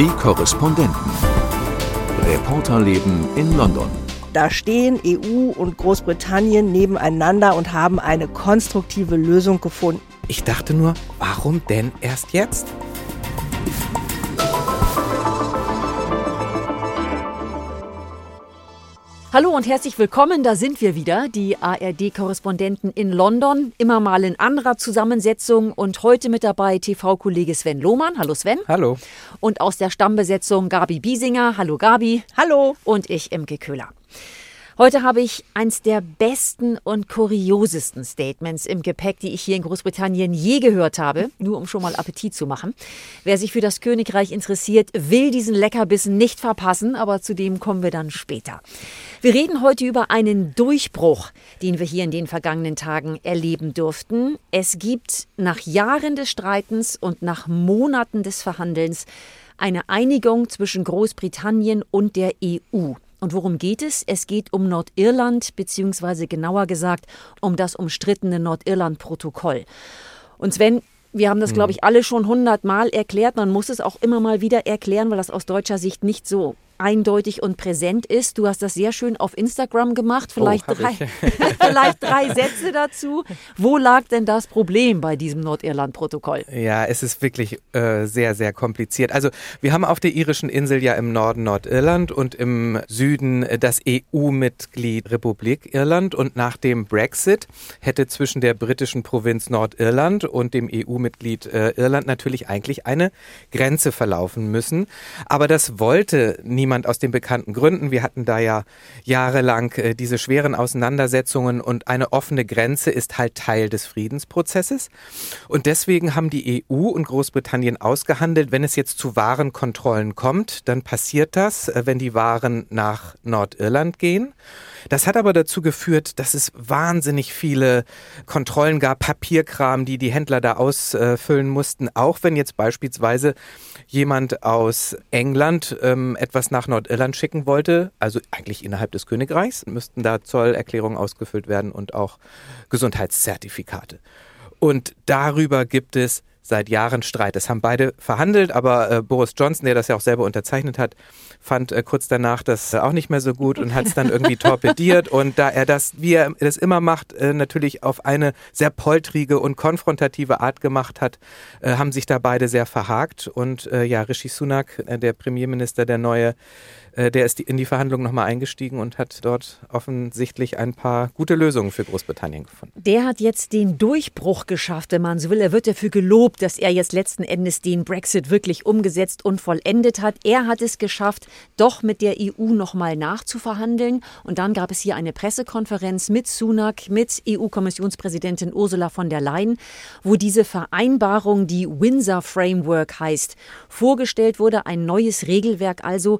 Die Korrespondenten. Reporterleben in London. Da stehen EU und Großbritannien nebeneinander und haben eine konstruktive Lösung gefunden. Ich dachte nur, warum denn erst jetzt? Hallo und herzlich willkommen, da sind wir wieder, die ARD-Korrespondenten in London, immer mal in anderer Zusammensetzung und heute mit dabei TV-Kollege Sven Lohmann. Hallo Sven. Hallo. Und aus der Stammbesetzung Gabi Biesinger. Hallo Gabi. Hallo. Und ich, Imke Köhler. Heute habe ich eins der besten und kuriosesten Statements im Gepäck, die ich hier in Großbritannien je gehört habe, nur um schon mal Appetit zu machen. Wer sich für das Königreich interessiert, will diesen Leckerbissen nicht verpassen, aber zu dem kommen wir dann später. Wir reden heute über einen Durchbruch, den wir hier in den vergangenen Tagen erleben durften. Es gibt nach Jahren des Streitens und nach Monaten des Verhandelns eine Einigung zwischen Großbritannien und der EU. Und worum geht es? Es geht um Nordirland, beziehungsweise genauer gesagt um das umstrittene Nordirland-Protokoll. Und Sven, wir haben das, glaube ich, alle schon hundertmal erklärt. Man muss es auch immer mal wieder erklären, weil das aus deutscher Sicht nicht so eindeutig und präsent ist. Du hast das sehr schön auf Instagram gemacht. Vielleicht, Oh, drei, vielleicht drei Sätze dazu. Wo lag denn das Problem bei diesem Nordirland-Protokoll? Ja, es ist wirklich äh, sehr, sehr kompliziert. Also wir haben auf der irischen Insel ja im Norden Nordirland und im Süden äh, das EU-Mitglied Republik Irland. Und nach dem Brexit hätte zwischen der britischen Provinz Nordirland und dem EU-Mitglied äh, Irland natürlich eigentlich eine Grenze verlaufen müssen. Aber das wollte niemand aus den bekannten Gründen. Wir hatten da ja jahrelang äh, diese schweren Auseinandersetzungen und eine offene Grenze ist halt Teil des Friedensprozesses. Und deswegen haben die EU und Großbritannien ausgehandelt, wenn es jetzt zu Warenkontrollen kommt, dann passiert das, äh, wenn die Waren nach Nordirland gehen. Das hat aber dazu geführt, dass es wahnsinnig viele Kontrollen gab, Papierkram, die die Händler da ausfüllen mussten, auch wenn jetzt beispielsweise jemand aus England ähm, etwas nach Nordirland schicken wollte, also eigentlich innerhalb des Königreichs, müssten da Zollerklärungen ausgefüllt werden und auch Gesundheitszertifikate. Und darüber gibt es seit Jahren Streit. Das haben beide verhandelt, aber äh, Boris Johnson, der das ja auch selber unterzeichnet hat, fand äh, kurz danach das äh, auch nicht mehr so gut und hat es dann irgendwie torpediert. Und da er das, wie er das immer macht, äh, natürlich auf eine sehr poltrige und konfrontative Art gemacht hat, äh, haben sich da beide sehr verhakt. Und äh, ja, Rishi Sunak, der Premierminister, der neue, der ist in die Verhandlungen nochmal eingestiegen und hat dort offensichtlich ein paar gute Lösungen für Großbritannien gefunden. Der hat jetzt den Durchbruch geschafft, wenn man so will. Er wird dafür gelobt, dass er jetzt letzten Endes den Brexit wirklich umgesetzt und vollendet hat. Er hat es geschafft, doch mit der EU nochmal nachzuverhandeln. Und dann gab es hier eine Pressekonferenz mit Sunak, mit EU-Kommissionspräsidentin Ursula von der Leyen, wo diese Vereinbarung, die Windsor Framework heißt, vorgestellt wurde. Ein neues Regelwerk also.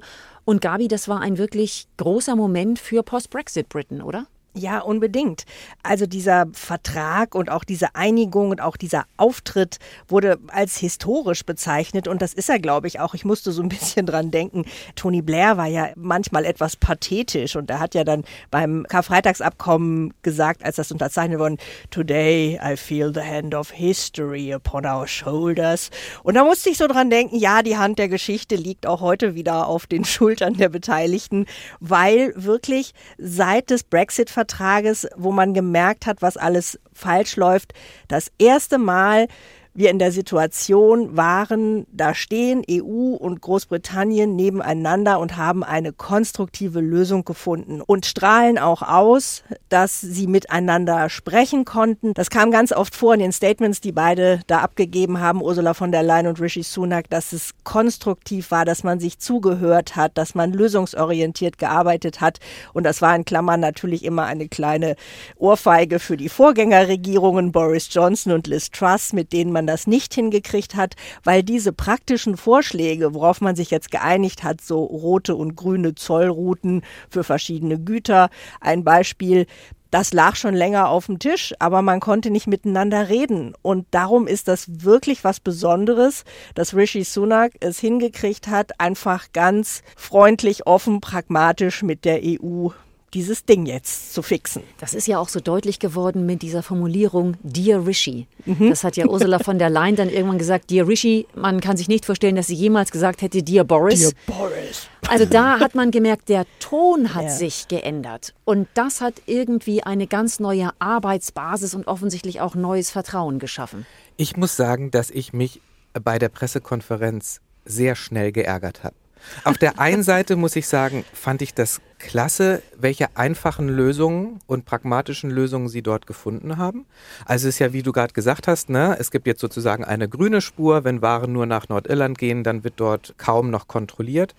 Und Gabi, das war ein wirklich großer Moment für Post-Brexit-Britain, oder? Ja, unbedingt. Also dieser Vertrag und auch diese Einigung und auch dieser Auftritt wurde als historisch bezeichnet und das ist er, glaube ich, auch. Ich musste so ein bisschen dran denken. Tony Blair war ja manchmal etwas pathetisch und er hat ja dann beim Karfreitagsabkommen gesagt, als das unterzeichnet wurde, Today I feel the hand of history upon our shoulders. Und da musste ich so dran denken, ja, die Hand der Geschichte liegt auch heute wieder auf den Schultern der Beteiligten, weil wirklich seit des Brexit Vertrages, wo man gemerkt hat, was alles falsch läuft, das erste Mal wir in der Situation waren, da stehen EU und Großbritannien nebeneinander und haben eine konstruktive Lösung gefunden und strahlen auch aus, dass sie miteinander sprechen konnten. Das kam ganz oft vor in den Statements, die beide da abgegeben haben, Ursula von der Leyen und Rishi Sunak, dass es konstruktiv war, dass man sich zugehört hat, dass man lösungsorientiert gearbeitet hat. Und das war in Klammern natürlich immer eine kleine Ohrfeige für die Vorgängerregierungen Boris Johnson und Liz Truss, mit denen man das nicht hingekriegt hat, weil diese praktischen Vorschläge, worauf man sich jetzt geeinigt hat, so rote und grüne Zollrouten für verschiedene Güter, ein Beispiel, das lag schon länger auf dem Tisch, aber man konnte nicht miteinander reden. Und darum ist das wirklich was Besonderes, dass Rishi Sunak es hingekriegt hat, einfach ganz freundlich, offen, pragmatisch mit der EU dieses Ding jetzt zu fixen. Das ist ja auch so deutlich geworden mit dieser Formulierung Dear Rishi. Mhm. Das hat ja Ursula von der Leyen dann irgendwann gesagt, Dear Rishi, man kann sich nicht vorstellen, dass sie jemals gesagt hätte Dear Boris. Dear Boris. Also da hat man gemerkt, der Ton hat ja. sich geändert. Und das hat irgendwie eine ganz neue Arbeitsbasis und offensichtlich auch neues Vertrauen geschaffen. Ich muss sagen, dass ich mich bei der Pressekonferenz sehr schnell geärgert habe. Auf der einen Seite muss ich sagen, fand ich das klasse, welche einfachen Lösungen und pragmatischen Lösungen sie dort gefunden haben. Also es ist ja, wie du gerade gesagt hast, ne, es gibt jetzt sozusagen eine grüne Spur. Wenn Waren nur nach Nordirland gehen, dann wird dort kaum noch kontrolliert.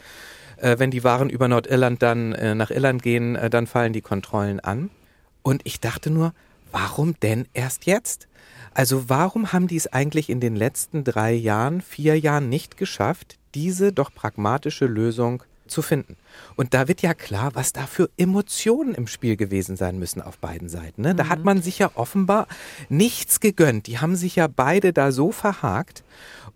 Äh, wenn die Waren über Nordirland dann äh, nach Irland gehen, äh, dann fallen die Kontrollen an. Und ich dachte nur, warum denn erst jetzt? Also warum haben die es eigentlich in den letzten drei Jahren, vier Jahren nicht geschafft, diese doch pragmatische Lösung zu finden. Und da wird ja klar, was da für Emotionen im Spiel gewesen sein müssen auf beiden Seiten. Ne? Da hat mhm. man sich ja offenbar nichts gegönnt. Die haben sich ja beide da so verhakt.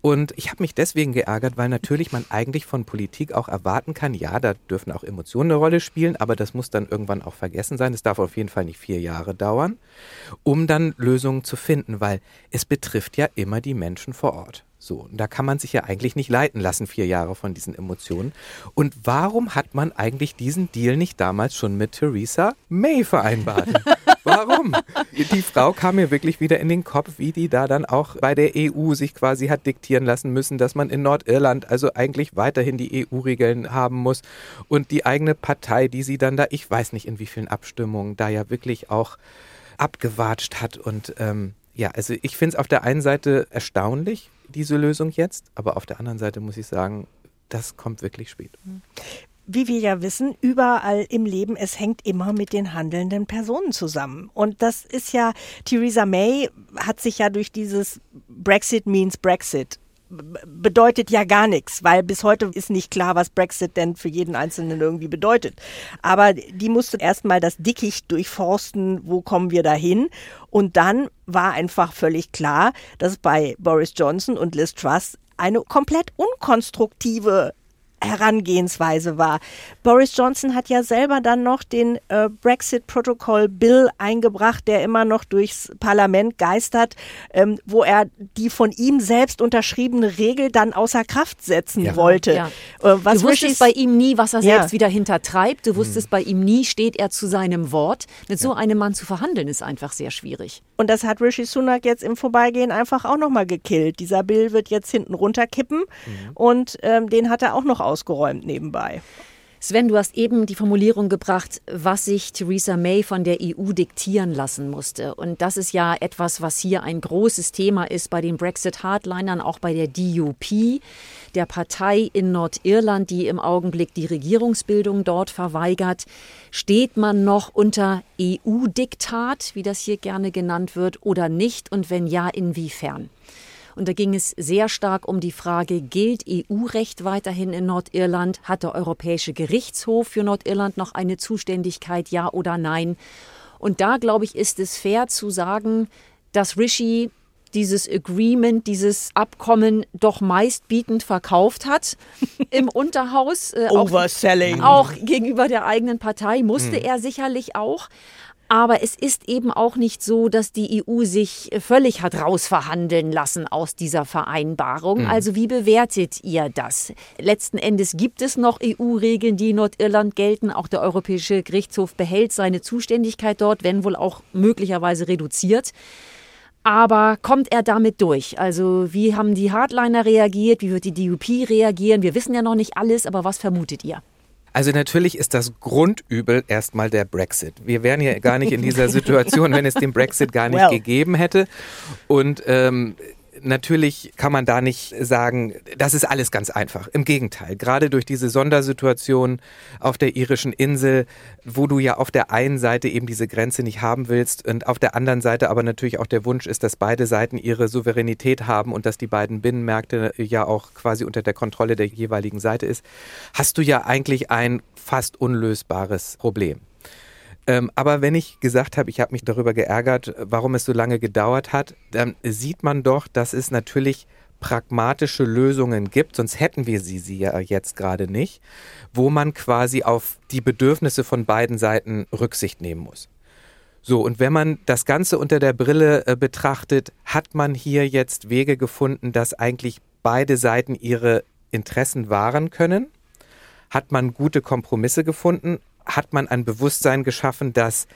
Und ich habe mich deswegen geärgert, weil natürlich man eigentlich von Politik auch erwarten kann, ja, da dürfen auch Emotionen eine Rolle spielen, aber das muss dann irgendwann auch vergessen sein. Es darf auf jeden Fall nicht vier Jahre dauern, um dann Lösungen zu finden, weil es betrifft ja immer die Menschen vor Ort. So, und da kann man sich ja eigentlich nicht leiten lassen, vier Jahre von diesen Emotionen. Und warum hat man eigentlich diesen Deal nicht damals schon mit Theresa May vereinbart? warum? Die Frau kam mir wirklich wieder in den Kopf, wie die da dann auch bei der EU sich quasi hat diktieren lassen müssen, dass man in Nordirland also eigentlich weiterhin die EU-Regeln haben muss und die eigene Partei, die sie dann da, ich weiß nicht in wie vielen Abstimmungen, da ja wirklich auch abgewatscht hat und ähm, ja, also ich finde es auf der einen Seite erstaunlich, diese Lösung jetzt, aber auf der anderen Seite muss ich sagen, das kommt wirklich spät. Wie wir ja wissen, überall im Leben, es hängt immer mit den handelnden Personen zusammen. Und das ist ja, Theresa May hat sich ja durch dieses Brexit means Brexit bedeutet ja gar nichts, weil bis heute ist nicht klar, was Brexit denn für jeden Einzelnen irgendwie bedeutet. Aber die musste erstmal das Dickicht durchforsten, wo kommen wir dahin? Und dann war einfach völlig klar, dass bei Boris Johnson und Liz Truss eine komplett unkonstruktive Herangehensweise war. Boris Johnson hat ja selber dann noch den äh, Brexit-Protokoll-Bill eingebracht, der immer noch durchs Parlament geistert, ähm, wo er die von ihm selbst unterschriebene Regel dann außer Kraft setzen ja. wollte. Ja. Äh, du wusstest bei ihm nie, was er ja. selbst wieder hintertreibt. Du wusstest hm. bei ihm nie, steht er zu seinem Wort. Mit so einem Mann zu verhandeln, ist einfach sehr schwierig. Und das hat Rishi Sunak jetzt im Vorbeigehen einfach auch nochmal gekillt. Dieser Bill wird jetzt hinten runterkippen mhm. und ähm, den hat er auch noch ausgeräumt nebenbei. Sven, du hast eben die Formulierung gebracht, was sich Theresa May von der EU diktieren lassen musste. Und das ist ja etwas, was hier ein großes Thema ist bei den Brexit-Hardlinern, auch bei der DUP, der Partei in Nordirland, die im Augenblick die Regierungsbildung dort verweigert. Steht man noch unter EU-Diktat, wie das hier gerne genannt wird, oder nicht? Und wenn ja, inwiefern? Und da ging es sehr stark um die Frage, gilt EU-Recht weiterhin in Nordirland? Hat der Europäische Gerichtshof für Nordirland noch eine Zuständigkeit, ja oder nein? Und da, glaube ich, ist es fair zu sagen, dass Rishi dieses Agreement, dieses Abkommen doch meistbietend verkauft hat im Unterhaus. Äh, Overselling. Auch, auch, gegenüber der eigenen Partei musste hm. er sicherlich auch. Aber es ist eben auch nicht so, dass die EU sich völlig hat rausverhandeln lassen aus dieser Vereinbarung. Mhm. Also wie bewertet ihr das? Letzten Endes gibt es noch EU-Regeln, die in Nordirland gelten. Auch der Europäische Gerichtshof behält seine Zuständigkeit dort, wenn wohl auch möglicherweise reduziert. Aber kommt er damit durch? Also wie haben die Hardliner reagiert? Wie wird die DUP reagieren? Wir wissen ja noch nicht alles, aber was vermutet ihr? Also natürlich ist das Grundübel erstmal der Brexit. Wir wären ja gar nicht in dieser Situation, wenn es den Brexit gar nicht well. gegeben hätte. Und ähm, natürlich kann man da nicht sagen, das ist alles ganz einfach. Im Gegenteil, gerade durch diese Sondersituation auf der irischen Insel, wo du ja auf der einen Seite eben diese Grenze nicht haben willst und auf der anderen Seite aber natürlich auch der Wunsch ist, dass beide Seiten ihre Souveränität haben und dass die beiden Binnenmärkte ja auch quasi unter der Kontrolle der jeweiligen Seite ist, hast du ja eigentlich ein fast unlösbares Problem. Ähm, aber wenn ich gesagt habe, ich habe mich darüber geärgert, warum es so lange gedauert hat, dann sieht man doch, dass es natürlich pragmatische Lösungen gibt, sonst hätten wir sie, sie ja jetzt gerade nicht, wo man quasi auf die Bedürfnisse von beiden Seiten Rücksicht nehmen muss. So, und wenn man das Ganze unter der Brille äh, betrachtet, hat man hier jetzt Wege gefunden, dass eigentlich beide Seiten ihre Interessen wahren können? Hat man gute Kompromisse gefunden? Hat man ein Bewusstsein geschaffen, dass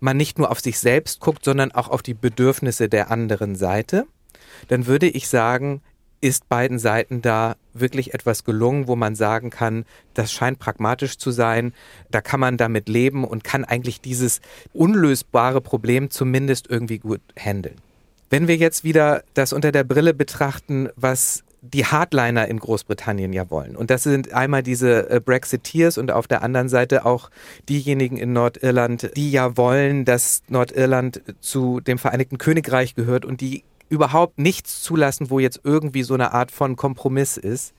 man nicht nur auf sich selbst guckt, sondern auch auf die Bedürfnisse der anderen Seite? Dann würde ich sagen, ist beiden Seiten da wirklich etwas gelungen, wo man sagen kann, das scheint pragmatisch zu sein, da kann man damit leben und kann eigentlich dieses unlösbare Problem zumindest irgendwie gut handeln. Wenn wir jetzt wieder das unter der Brille betrachten, was die Hardliner in Großbritannien ja wollen. Und das sind einmal diese äh, Brexiteers und auf der anderen Seite auch diejenigen in Nordirland, die ja wollen, dass Nordirland zu dem Vereinigten Königreich gehört und die überhaupt nichts zulassen, wo jetzt irgendwie so eine Art von Kompromiss ist,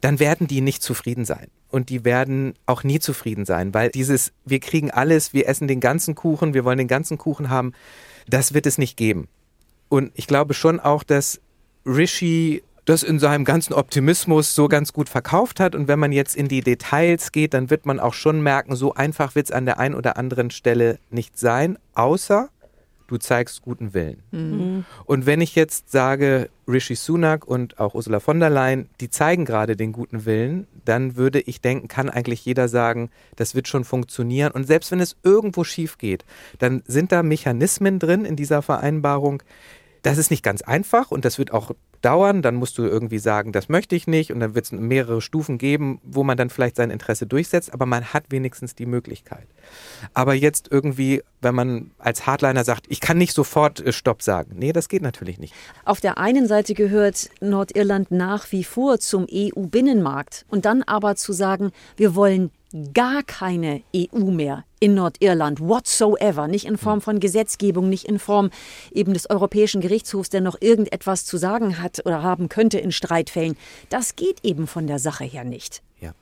dann werden die nicht zufrieden sein. Und die werden auch nie zufrieden sein, weil dieses, wir kriegen alles, wir essen den ganzen Kuchen, wir wollen den ganzen Kuchen haben, das wird es nicht geben. Und ich glaube schon auch, dass Rishi das in seinem ganzen Optimismus so ganz gut verkauft hat. Und wenn man jetzt in die Details geht, dann wird man auch schon merken, so einfach wird es an der einen oder anderen Stelle nicht sein, außer du zeigst guten Willen. Mhm. Und wenn ich jetzt sage, Rishi Sunak und auch Ursula von der Leyen, die zeigen gerade den guten Willen, dann würde ich denken, kann eigentlich jeder sagen, das wird schon funktionieren. Und selbst wenn es irgendwo schief geht, dann sind da Mechanismen drin in dieser Vereinbarung. Das ist nicht ganz einfach und das wird auch dauern, dann musst du irgendwie sagen, das möchte ich nicht. Und dann wird es mehrere Stufen geben, wo man dann vielleicht sein Interesse durchsetzt, aber man hat wenigstens die Möglichkeit. Aber jetzt irgendwie, wenn man als Hardliner sagt, ich kann nicht sofort äh, Stopp sagen, nee, das geht natürlich nicht. Auf der einen Seite gehört Nordirland nach wie vor zum EU-Binnenmarkt und dann aber zu sagen, wir wollen gar keine EU mehr in Nordirland whatsoever, nicht in Form von Gesetzgebung, nicht in Form eben des Europäischen Gerichtshofs, der noch irgendetwas zu sagen hat oder haben könnte in Streitfällen. Das geht eben von der Sache her nicht. Ja.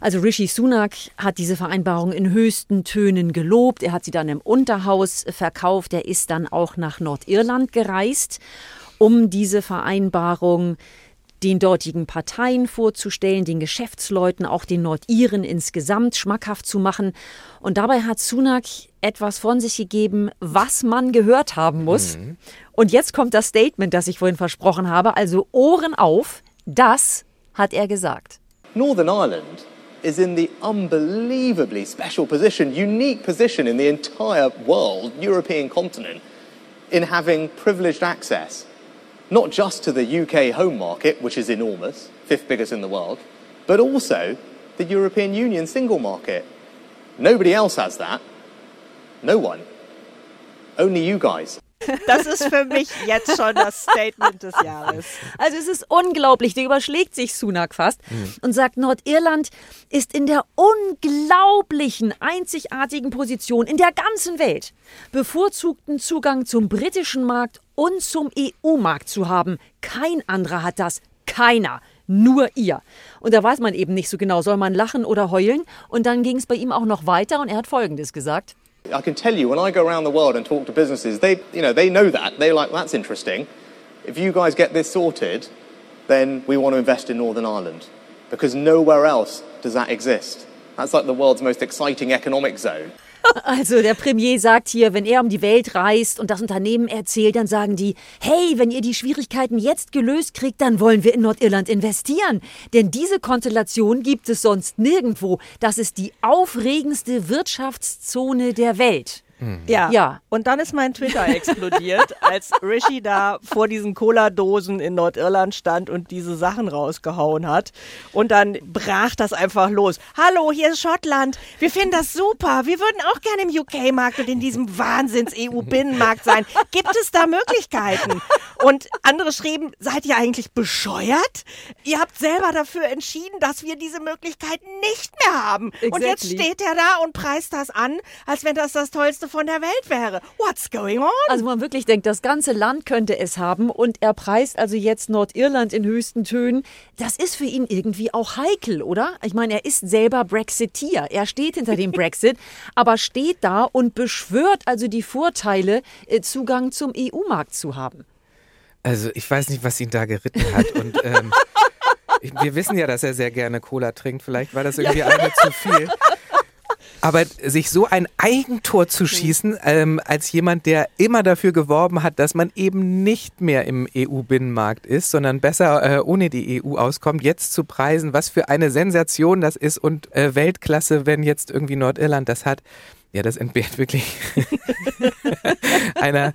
Also Rishi Sunak hat diese Vereinbarung in höchsten Tönen gelobt. Er hat sie dann im Unterhaus verkauft. Er ist dann auch nach Nordirland gereist, um diese Vereinbarung den dortigen Parteien vorzustellen, den Geschäftsleuten, auch den Nordiren insgesamt schmackhaft zu machen. Und dabei hat Sunak etwas von sich gegeben, was man gehört haben muss. Mhm. Und jetzt kommt das Statement, das ich vorhin versprochen habe. Also Ohren auf, das hat er gesagt. Northern Ireland is in the unbelievably special position, unique position in the entire world, European continent, in having privileged access not just to the UK home market, which is enormous, fifth biggest in the world, but also the European Union single market. Nobody else has that. No one. Only you guys. Das ist für mich jetzt schon das Statement des Jahres. Also es ist unglaublich, der überschlägt sich Sunak fast mhm. und sagt, Nordirland ist in der unglaublichen, einzigartigen Position in der ganzen Welt, bevorzugten Zugang zum britischen Markt und zum EU-Markt zu haben. Kein anderer hat das. Keiner nur ihr. Und da weiß man eben nicht so genau, soll man lachen oder heulen. Und dann ging es bei ihm auch noch weiter und er hat Folgendes gesagt. I can tell you when I go around the world and talk to businesses, they, you know, they know that. They're like, that's interesting. If you guys get this sorted, then we want to invest in Northern Ireland because nowhere else does that exist. That's like the world's most exciting economic zone. Also der Premier sagt hier, wenn er um die Welt reist und das Unternehmen erzählt, dann sagen die, hey, wenn ihr die Schwierigkeiten jetzt gelöst kriegt, dann wollen wir in Nordirland investieren. Denn diese Konstellation gibt es sonst nirgendwo. Das ist die aufregendste Wirtschaftszone der Welt. Mhm. Ja. ja. Und dann ist mein Twitter explodiert, als Rishi da vor diesen Cola-Dosen in Nordirland stand und diese Sachen rausgehauen hat. Und dann brach das einfach los. Hallo, hier ist Schottland. Wir finden das super. Wir würden auch gerne im UK-Markt und in diesem Wahnsinns-EU-Binnenmarkt sein. Gibt es da Möglichkeiten? Und andere schrieben, seid ihr eigentlich bescheuert? Ihr habt selber dafür entschieden, dass wir diese Möglichkeiten nicht mehr haben. Exactly. Und jetzt steht er da und preist das an, als wenn das das tollste von der Welt wäre. What's going on? Also man wirklich denkt, das ganze Land könnte es haben und er preist also jetzt Nordirland in höchsten Tönen. Das ist für ihn irgendwie auch heikel, oder? Ich meine, er ist selber Brexiteer. Er steht hinter dem Brexit, aber steht da und beschwört also die Vorteile, äh, Zugang zum EU-Markt zu haben. Also ich weiß nicht, was ihn da geritten hat. Und ähm, wir wissen ja, dass er sehr gerne Cola trinkt. Vielleicht war das irgendwie ja. eine zu viel. Aber sich so ein Eigentor zu schießen, ähm, als jemand, der immer dafür geworben hat, dass man eben nicht mehr im EU-Binnenmarkt ist, sondern besser äh, ohne die EU auskommt, jetzt zu preisen, was für eine Sensation das ist und äh, Weltklasse, wenn jetzt irgendwie Nordirland das hat. Ja, das entbehrt wirklich einer,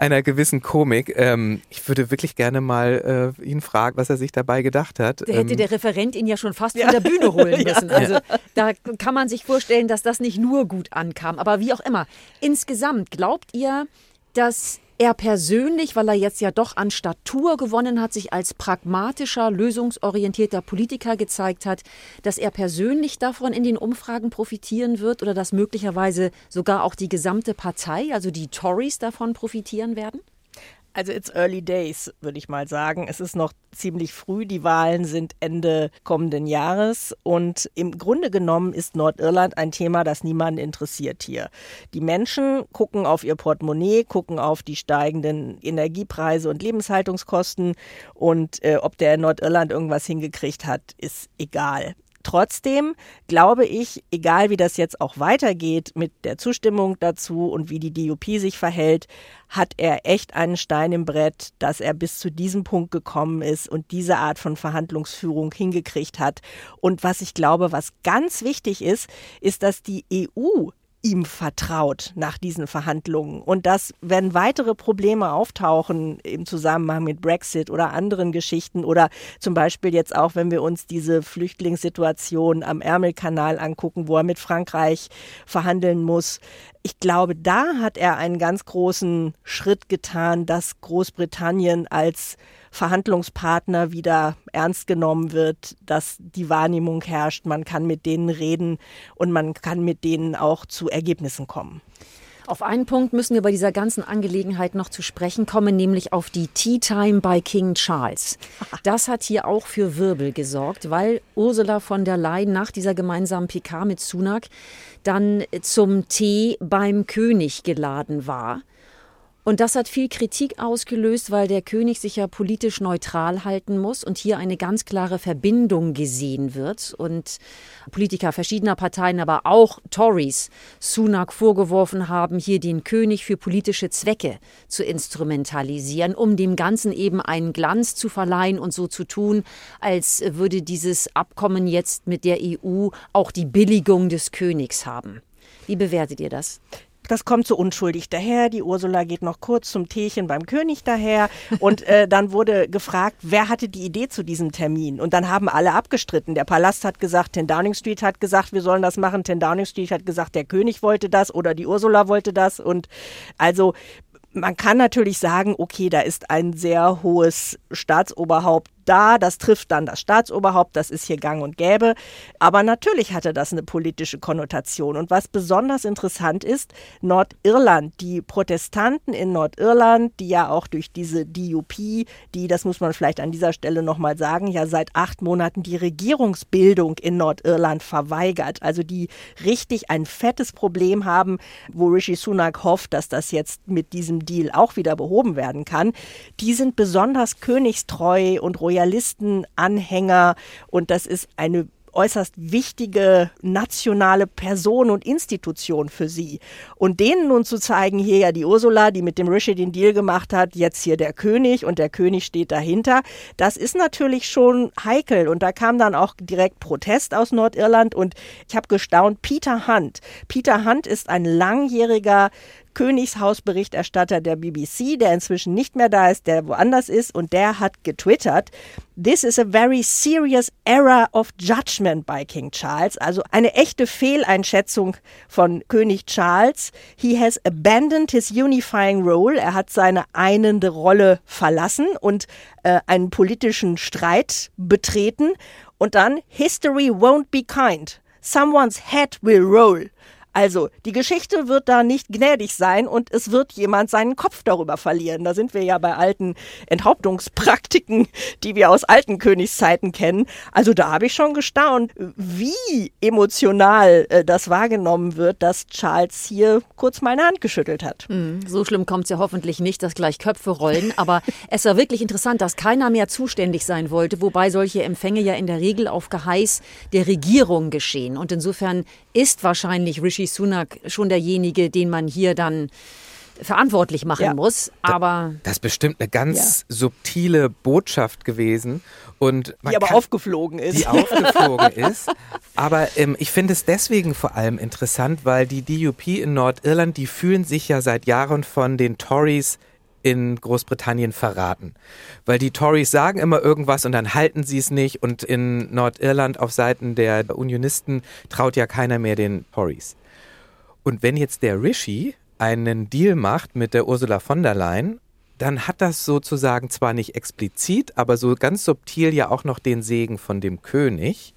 einer gewissen Komik. Ähm, ich würde wirklich gerne mal äh, ihn fragen, was er sich dabei gedacht hat. Da hätte ähm, der Referent ihn ja schon fast ja. von der Bühne holen müssen. Also da kann man sich vorstellen, dass das nicht nur gut ankam. Aber wie auch immer, insgesamt glaubt ihr, dass er persönlich, weil er jetzt ja doch an Statur gewonnen hat, sich als pragmatischer, lösungsorientierter Politiker gezeigt hat, dass er persönlich davon in den Umfragen profitieren wird oder dass möglicherweise sogar auch die gesamte Partei, also die Tories, davon profitieren werden? Also it's early days, würde ich mal sagen. Es ist noch ziemlich früh. Die Wahlen sind Ende kommenden Jahres. Und im Grunde genommen ist Nordirland ein Thema, das niemanden interessiert hier. Die Menschen gucken auf ihr Portemonnaie, gucken auf die steigenden Energiepreise und Lebenshaltungskosten. Und äh, ob der Nordirland irgendwas hingekriegt hat, ist egal. Trotzdem glaube ich, egal wie das jetzt auch weitergeht mit der Zustimmung dazu und wie die DUP sich verhält, hat er echt einen Stein im Brett, dass er bis zu diesem Punkt gekommen ist und diese Art von Verhandlungsführung hingekriegt hat. Und was ich glaube, was ganz wichtig ist, ist, dass die EU ihm vertraut nach diesen Verhandlungen. Und dass, wenn weitere Probleme auftauchen im Zusammenhang mit Brexit oder anderen Geschichten oder zum Beispiel jetzt auch, wenn wir uns diese Flüchtlingssituation am Ärmelkanal angucken, wo er mit Frankreich verhandeln muss, ich glaube, da hat er einen ganz großen Schritt getan, dass Großbritannien als Verhandlungspartner wieder ernst genommen wird, dass die Wahrnehmung herrscht, man kann mit denen reden und man kann mit denen auch zu Ergebnissen kommen. Auf einen Punkt müssen wir bei dieser ganzen Angelegenheit noch zu sprechen kommen, nämlich auf die Tea Time bei King Charles. Das hat hier auch für Wirbel gesorgt, weil Ursula von der Leyen nach dieser gemeinsamen PK mit Sunak dann zum Tee beim König geladen war. Und das hat viel Kritik ausgelöst, weil der König sich ja politisch neutral halten muss und hier eine ganz klare Verbindung gesehen wird. Und Politiker verschiedener Parteien, aber auch Tories, Sunak vorgeworfen haben, hier den König für politische Zwecke zu instrumentalisieren, um dem Ganzen eben einen Glanz zu verleihen und so zu tun, als würde dieses Abkommen jetzt mit der EU auch die Billigung des Königs haben. Wie bewertet ihr das? Das kommt so unschuldig daher. Die Ursula geht noch kurz zum Teechen beim König daher. Und äh, dann wurde gefragt, wer hatte die Idee zu diesem Termin? Und dann haben alle abgestritten. Der Palast hat gesagt, Ten Downing Street hat gesagt, wir sollen das machen. Ten Downing Street hat gesagt, der König wollte das oder die Ursula wollte das. Und also man kann natürlich sagen, okay, da ist ein sehr hohes Staatsoberhaupt da, das trifft dann das Staatsoberhaupt, das ist hier gang und gäbe. Aber natürlich hatte das eine politische Konnotation. Und was besonders interessant ist, Nordirland, die Protestanten in Nordirland, die ja auch durch diese DUP, die, das muss man vielleicht an dieser Stelle nochmal sagen, ja seit acht Monaten die Regierungsbildung in Nordirland verweigert. Also die richtig ein fettes Problem haben, wo Rishi Sunak hofft, dass das jetzt mit diesem Deal auch wieder behoben werden kann. Die sind besonders königstreu und royal Royalistenanhänger und das ist eine äußerst wichtige nationale Person und Institution für sie. Und denen nun zu zeigen, hier ja die Ursula, die mit dem Rishi den Deal gemacht hat, jetzt hier der König und der König steht dahinter, das ist natürlich schon heikel. Und da kam dann auch direkt Protest aus Nordirland und ich habe gestaunt, Peter Hunt. Peter Hunt ist ein langjähriger Königshausberichterstatter der BBC, der inzwischen nicht mehr da ist, der woanders ist, und der hat getwittert, This is a very serious error of judgment by King Charles. Also eine echte Fehleinschätzung von König Charles. He has abandoned his unifying role. Er hat seine einende Rolle verlassen und äh, einen politischen Streit betreten. Und dann, History won't be kind. Someone's head will roll. Also, die Geschichte wird da nicht gnädig sein und es wird jemand seinen Kopf darüber verlieren. Da sind wir ja bei alten Enthauptungspraktiken, die wir aus alten Königszeiten kennen. Also, da habe ich schon gestaunt, wie emotional äh, das wahrgenommen wird, dass Charles hier kurz meine Hand geschüttelt hat. Mhm, so schlimm kommt es ja hoffentlich nicht, dass gleich Köpfe rollen. Aber es war wirklich interessant, dass keiner mehr zuständig sein wollte, wobei solche Empfänge ja in der Regel auf Geheiß der Regierung geschehen. Und insofern ist wahrscheinlich Rishi Sunak schon derjenige, den man hier dann verantwortlich machen ja. muss. Aber das ist bestimmt eine ganz ja. subtile Botschaft gewesen und die aber kann, aufgeflogen ist. Die aufgeflogen ist. Aber ähm, ich finde es deswegen vor allem interessant, weil die DUP in Nordirland, die fühlen sich ja seit Jahren von den Tories in Großbritannien verraten. Weil die Tories sagen immer irgendwas und dann halten sie es nicht und in Nordirland auf Seiten der Unionisten traut ja keiner mehr den Tories. Und wenn jetzt der Rishi einen Deal macht mit der Ursula von der Leyen, dann hat das sozusagen zwar nicht explizit, aber so ganz subtil ja auch noch den Segen von dem König.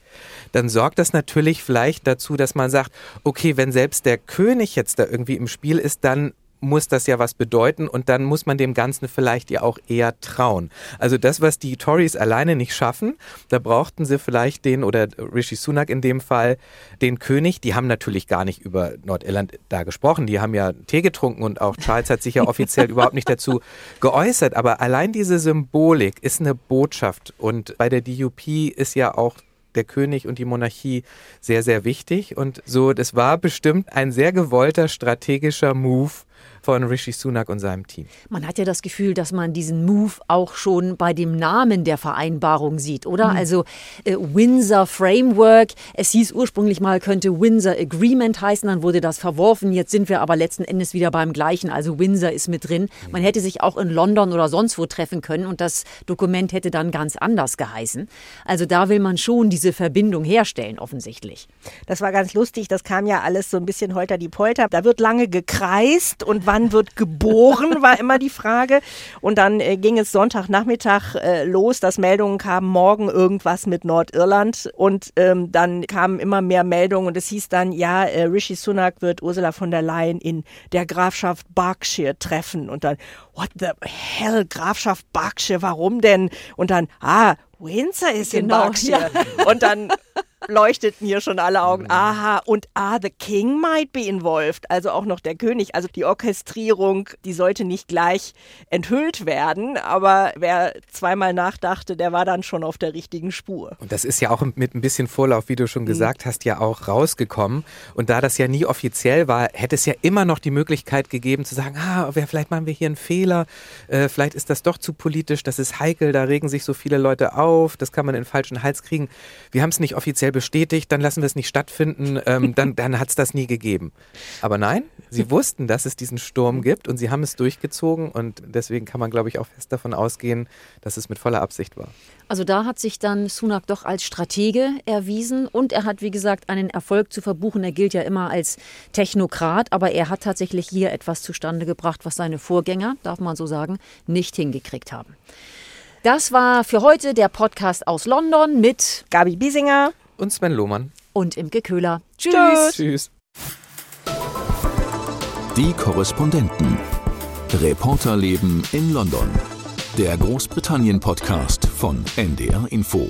Dann sorgt das natürlich vielleicht dazu, dass man sagt, okay, wenn selbst der König jetzt da irgendwie im Spiel ist, dann muss das ja was bedeuten und dann muss man dem Ganzen vielleicht ja auch eher trauen. Also das, was die Tories alleine nicht schaffen, da brauchten sie vielleicht den oder Rishi Sunak in dem Fall den König. Die haben natürlich gar nicht über Nordirland da gesprochen. Die haben ja Tee getrunken und auch Charles hat sich ja offiziell überhaupt nicht dazu geäußert. Aber allein diese Symbolik ist eine Botschaft und bei der DUP ist ja auch der König und die Monarchie sehr, sehr wichtig. Und so, das war bestimmt ein sehr gewollter strategischer Move von Rishi Sunak und seinem Team. Man hat ja das Gefühl, dass man diesen Move auch schon bei dem Namen der Vereinbarung sieht, oder? Mhm. Also äh, Windsor Framework. Es hieß ursprünglich mal, könnte Windsor Agreement heißen, dann wurde das verworfen. Jetzt sind wir aber letzten Endes wieder beim gleichen. Also Windsor ist mit drin. Man hätte sich auch in London oder sonst wo treffen können und das Dokument hätte dann ganz anders geheißen. Also da will man schon diese Verbindung herstellen, offensichtlich. Das war ganz lustig. Das kam ja alles so ein bisschen holter die Polter. Da wird lange gekreist und wann wird geboren, war immer die Frage. Und dann äh, ging es Sonntagnachmittag äh, los, dass Meldungen kamen, morgen irgendwas mit Nordirland. Und ähm, dann kamen immer mehr Meldungen und es hieß dann, ja, äh, Rishi Sunak wird Ursula von der Leyen in der Grafschaft Berkshire treffen. Und dann, what the hell, Grafschaft Berkshire, warum denn? Und dann, ah, Windsor ist genau, in Berkshire. Ja. Und dann leuchteten hier schon alle Augen. Aha, und ah, the king might be involved, also auch noch der König. Also die Orchestrierung, die sollte nicht gleich enthüllt werden, aber wer zweimal nachdachte, der war dann schon auf der richtigen Spur. Und das ist ja auch mit ein bisschen Vorlauf, wie du schon mhm. gesagt mhm. hast, ja auch rausgekommen. Und da das ja nie offiziell war, hätte es ja immer noch die Möglichkeit gegeben zu sagen, ah, vielleicht machen wir hier einen Fehler, äh, vielleicht ist das doch zu politisch, das ist heikel, da regen sich so viele Leute auf, das kann man in den falschen Hals kriegen. Wir haben es nicht offiziell bestätigt, dann lassen wir es nicht stattfinden, ähm, dann, dann hat es das nie gegeben. Aber nein, sie wussten, dass es diesen Sturm gibt und sie haben es durchgezogen und deswegen kann man, glaube ich, auch fest davon ausgehen, dass es mit voller Absicht war. Also da hat sich dann Sunak doch als Stratege erwiesen und er hat, wie gesagt, einen Erfolg zu verbuchen. Er gilt ja immer als Technokrat, aber er hat tatsächlich hier etwas zustande gebracht, was seine Vorgänger, darf man so sagen, nicht hingekriegt haben. Das war für heute der Podcast aus London mit Gabi Biesinger und Sven Lohmann. Und Imke Köhler. Tschüss. Tschüss. Die Korrespondenten. Reporterleben in London. Der Großbritannien-Podcast von NDR Info.